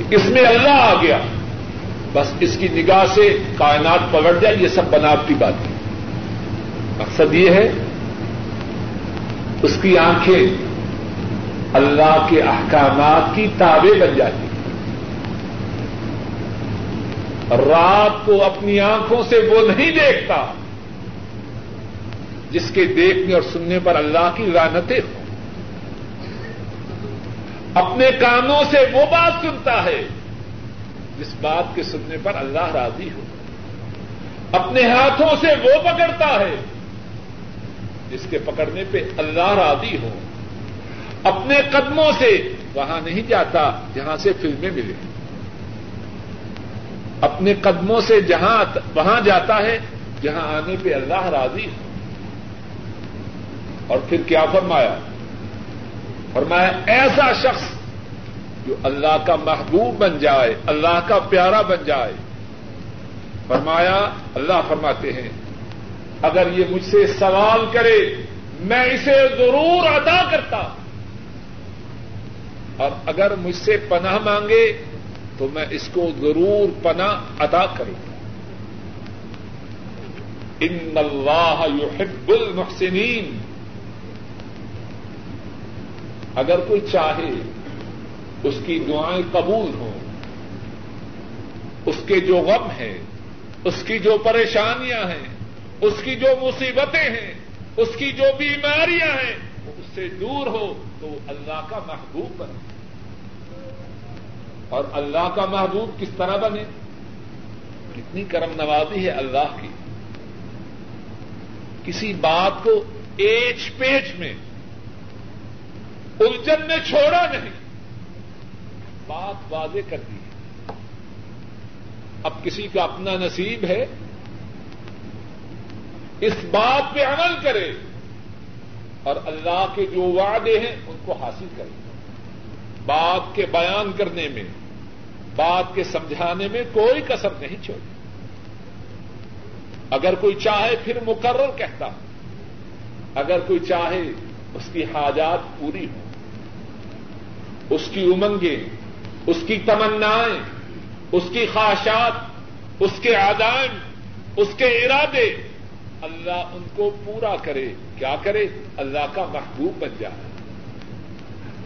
کہ اس میں اللہ آ گیا۔ بس اس کی نگاہ سے کائنات پکڑ جائے، یہ سب بناوٹی بات ہے۔ مقصد یہ ہے، اس کی آنکھیں اللہ کے احکامات کی تابع بن جاتی رات کو اپنی آنکھوں سے وہ نہیں دیکھتا جس کے دیکھنے اور سننے پر اللہ کی رانتیں ہوں۔ اپنے کانوں سے وہ بات سنتا ہے جس بات کے سننے پر اللہ راضی ہو۔ اپنے ہاتھوں سے وہ پکڑتا ہے جس کے پکڑنے پہ اللہ راضی ہو۔ اپنے قدموں سے وہاں نہیں جاتا، جہاں سے فلمیں ملیں۔ اپنے قدموں سے جہاں وہاں جاتا ہے، جہاں آنے پہ اللہ راضی ہو اور پھر کیا فرمایا؟ فرمایا، ایسا شخص جو اللہ کا محبوب بن جائے، اللہ کا پیارا بن جائے۔ فرمایا، اللہ فرماتے ہیں، اگر یہ مجھ سے سوال کرے، میں اسے ضرور ادا کرتا۔ اور اگر مجھ سے پناہ مانگے تو میں اس کو ضرور پناہ ادا کروں۔ ان اللہ یحب المحسنین اگر کوئی چاہے اس کی دعائیں قبول ہوں، اس کے جو غم ہیں، اس کی جو پریشانیاں ہیں، اس کی جو مصیبتیں ہیں، اس کی جو بیماریاں ہیں، وہ اس سے دور ہو تو وہ اللہ کا محبوب بنے۔ اور اللہ کا محبوب کس طرح بنے؟ کتنی کرم نوازی ہے اللہ کی۔ کسی بات کو ایج پیج میں الجھن نے چھوڑا نہیں۔ بات واضح کر دی۔ اب کسی کا اپنا نصیب ہے، اس بات پہ عمل کرے اور اللہ کے جو وعدے ہیں ان کو حاصل کرے۔ بات کے بیان کرنے میں، بات کے سمجھانے میں کوئی کسر نہیں چھوڑی۔ اگر کوئی چاہے پھر مقرر کہتا۔ اگر کوئی چاہے اس کی حاجات پوری ہو اس کی امنگیں، اس کی تمنائیں، اس کی خواہشات، اس کے آدائم اس کے ارادے۔ اللہ ان کو پورا کرے۔ کیا کرے؟ اللہ کا محبوب بن جائے۔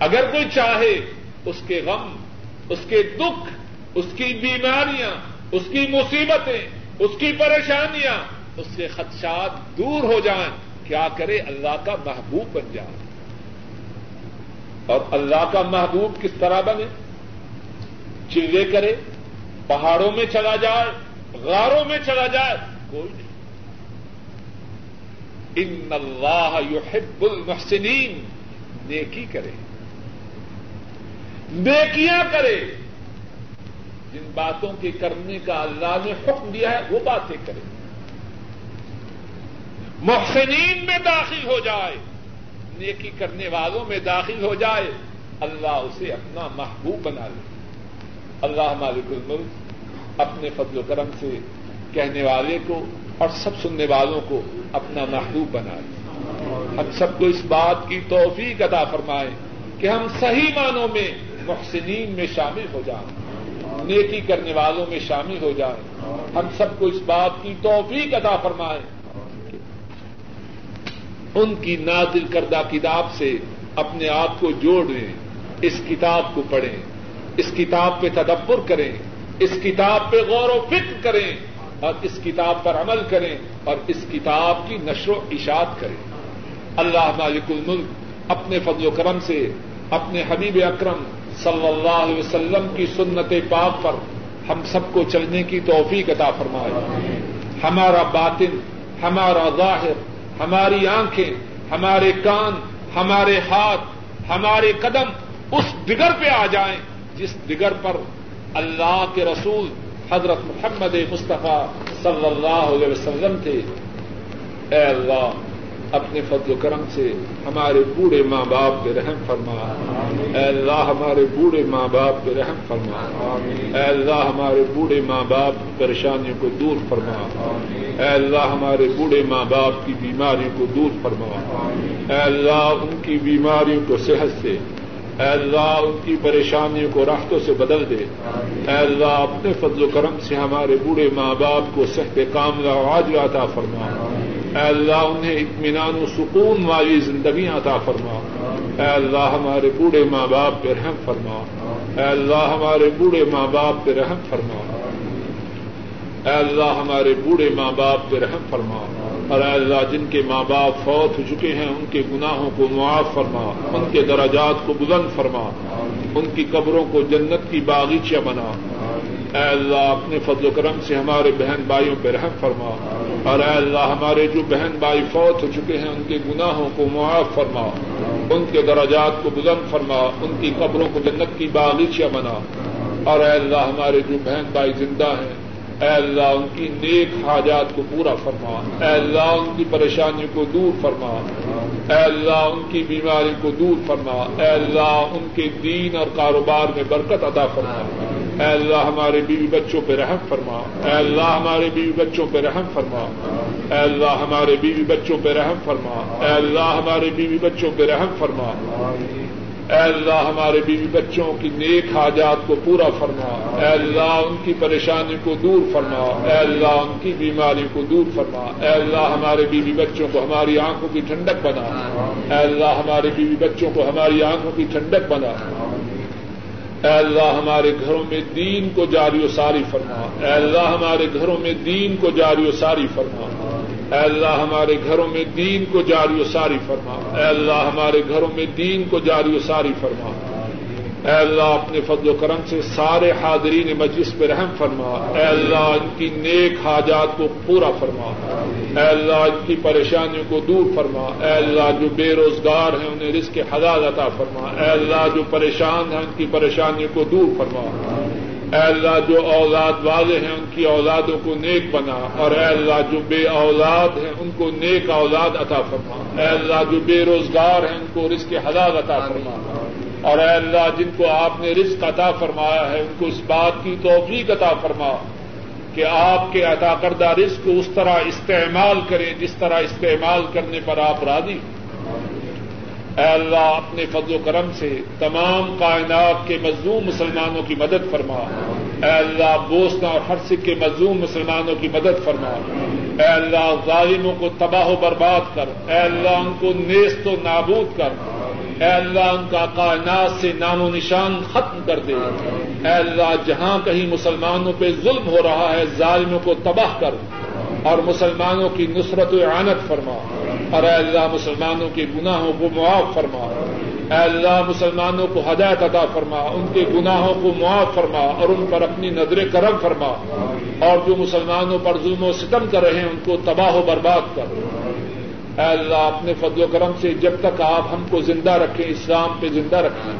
اگر کوئی چاہے اس کے غم، اس کے دکھ، اس کی بیماریاں، اس کی مصیبتیں، اس کی پریشانیاں، اس سے خدشات دور ہو جائیں، کیا کرے؟ اللہ کا محبوب بن جائے۔ اور اللہ کا محبوب کس طرح بنے؟ چلے کرے، پہاڑوں میں چلا جائے، غاروں میں چلا جائے، کوئی نہیں۔ ان اللہ یحب المحسنین، نیکی کرے۔ نیکیاں کرے۔ جن باتوں کے کرنے کا اللہ نے حکم دیا ہے، وہ باتیں کرے۔ محسنین میں داخل ہو جائے۔ نیکی کرنے والوں میں داخل ہو جائے۔ اللہ اسے اپنا محبوب بنا لے۔ اللہ مالک الملک اپنے فضل و کرم سے کہنے والے کو اور سب سننے والوں کو اپنا محبوب بنا لے۔ ہم سب کو اس بات کی توفیق ادا فرمائے کہ ہم صحیح معنوں میں محسنین میں شامل ہو جائیں نیکی کرنے والوں میں شامل ہو جائیں ہم سب کو اس بات کی توفیق ادا فرمائے۔ ان کی نازل کردہ کتاب سے اپنے آپ کو جوڑ لیں اس کتاب کو پڑھیں، اس کتاب پہ تدبر کریں، اس کتاب پہ غور و فکر کریں اور اس کتاب پر عمل کریں اور اس کتاب کی نشر و اشاعت کریں۔ اللہ مالک الملک اپنے فضل و کرم سے، اپنے حبیب اکرم صلی اللہ علیہ وسلم کی سنت پاک پر ہم سب کو چلنے کی توفیق عطا فرمائے۔ ہمارا باطن، ہمارا ظاہر، ہماری آنکھیں، ہمارے کان، ہمارے ہاتھ، ہمارے قدم اس دگر پہ آ جائیں جس دگر پر اللہ کے رسول حضرت محمد مصطفیٰ صلی اللہ علیہ وسلم تھے۔ اے اللہ اپنے فضل و کرم سے ہمارے بوڑھے ماں باپ پہ رحم فرما۔ اے اللہ ہمارے بوڑھے ماں باپ پہ رحم فرما۔ اے اللہ ہمارے بوڑھے ماں باپ پریشانیوں کو دور فرما۔ اے اللہ ہمارے بوڑھے ماں باپ کی بیماریوں کو دور فرما۔ اے اللہ ان کی بیماریوں کو صحت سے۔ اے اللہ ان کی پریشانیوں کو راحتوں سے بدل دے۔ اے اللہ اپنے فضل و کرم سے ہمارے بوڑھے ماں باپ کو صحت کاملہ آج عطا فرما۔ اے اللہ انہیں اطمینان و سکون والی زندگی عطا فرما۔ اے اللہ ہمارے بوڑھے ماں باپ پہ رحم فرما۔ اے اللہ ہمارے بوڑھے ماں باپ پہ رحم فرما۔ اے اللہ ہمارے بوڑھے ماں باپ پہ رحم فرما۔ اور اے اللہ جن کے ماں باپ فوت ہو چکے ہیں، ان کے گناہوں کو معاف فرما۔ ان کے دراجات کو بلند فرما۔ ان کی قبروں کو جنت کی باغیچہ بنا۔ اے اللہ اپنے فضل و کرم سے ہمارے بہن بھائیوں پہ رحم فرما۔ اور اے اللہ ہمارے جو بہن بھائی فوت ہو چکے ہیں، ان کے گناہوں کو معاف فرما۔ ان کے دراجات کو بلند فرما۔ ان کی قبروں کو جنت کی باغیچہ بنا۔ اور اے اللہ ہمارے جو بہن بھائی زندہ ہیں، اے اللہ ان کی نیک حاجات کو پورا فرما۔ اے اللہ ان کی پریشانی کو دور فرما۔ اے اللہ ان کی بیماری کو دور فرما۔ اے اللہ ان کے دین اور کاروبار میں برکت ادا فرما۔ اے اللہ ہمارے بیوی بچوں پہ رحم فرما۔ اے اللہ ہمارے بیوی بچوں پہ رحم فرما۔ اے اللہ ہمارے بیوی بچوں پہ رحم فرما۔ اے اللہ ہمارے بیوی بچوں پہ رحم فرما۔ اے اللہ ہمارے بیوی بچوں کی نیک حاجات کو پورا فرما۔ اے اللہ ان کی پریشانی کو دور فرما۔ اے اللہ ان کی بیماری کو دور فرما۔ اے اللہ ہمارے بیوی بچوں کو ہماری آنکھوں کی ٹھنڈک بنا۔ اے اللہ ہمارے بیوی بچوں کو ہماری آنکھوں کی ٹھنڈک بنا۔ اے اللہ ہمارے گھروں میں دین کو جاری و ساری فرما۔ اے اللہ ہمارے گھروں میں دین کو جاری و ساری فرما۔ اے اللہ ہمارے گھروں میں دین کو جاری و ساری فرما۔ اے اللہ ہمارے گھروں میں دین کو جاری و ساری فرما۔ اے اللہ اپنے فضل و کرم سے سارے حاضرین مجلس پہ رحم فرما۔ اے اللہ ان کی نیک حاجات کو پورا فرما۔ اے اللہ ان کی پریشانیوں کو دور فرما۔ اے اللہ جو بے روزگار ہیں انہیں رزق حلال عطا فرما۔ اے اللہ جو پریشان ہیں ان کی پریشانیوں کو دور فرما۔ اے اللہ جو اولاد والے ہیں ان کی اولادوں کو نیک بنا۔ اور اے اللہ جو بے اولاد ہیں ان کو نیک اولاد عطا فرما۔ اے اللہ جو بے روزگار ہیں ان کو رزق حلال عطا فرما۔ اور اے اللہ جن کو آپ نے رزق عطا فرمایا ہے، ان کو اس بات کی توفیق عطا فرما کہ آپ کے عطا کردہ رزق کو اس طرح استعمال کریں جس طرح استعمال کرنے پر آپ راضی اے اللہ اپنے فضل و کرم سے تمام کائنات کے مظلوم مسلمانوں کی مدد فرما۔ اے اللہ بوسنا اور ہر سکھ کے مظلوم مسلمانوں کی مدد فرما۔ اے اللہ ظالموں کو تباہ و برباد کر۔ اے اللہ ان کو نیست و نابود کر۔ اے اللہ ان کا کائنات سے نام و نشان ختم کر دے۔ اے اللہ، جہاں کہیں مسلمانوں پہ ظلم ہو رہا ہے، ظالموں کو تباہ کر۔ اور مسلمانوں کی نصرت و اعانت فرما۔ اور اے اللہ، مسلمانوں کے گناہوں کو معاف فرما۔ اے اللہ، مسلمانوں کو ہدایت عطا فرما۔ ان کے گناہوں کو معاف فرما اور ان پر اپنی نظر کرم فرما۔ اور جو مسلمانوں پر ظلم و ستم کر رہے ہیں، ان کو تباہ و برباد کر۔ اے اللہ، اپنے فضل و کرم سے جب تک آپ ہم کو زندہ رکھیں، اسلام پہ زندہ رکھیں۔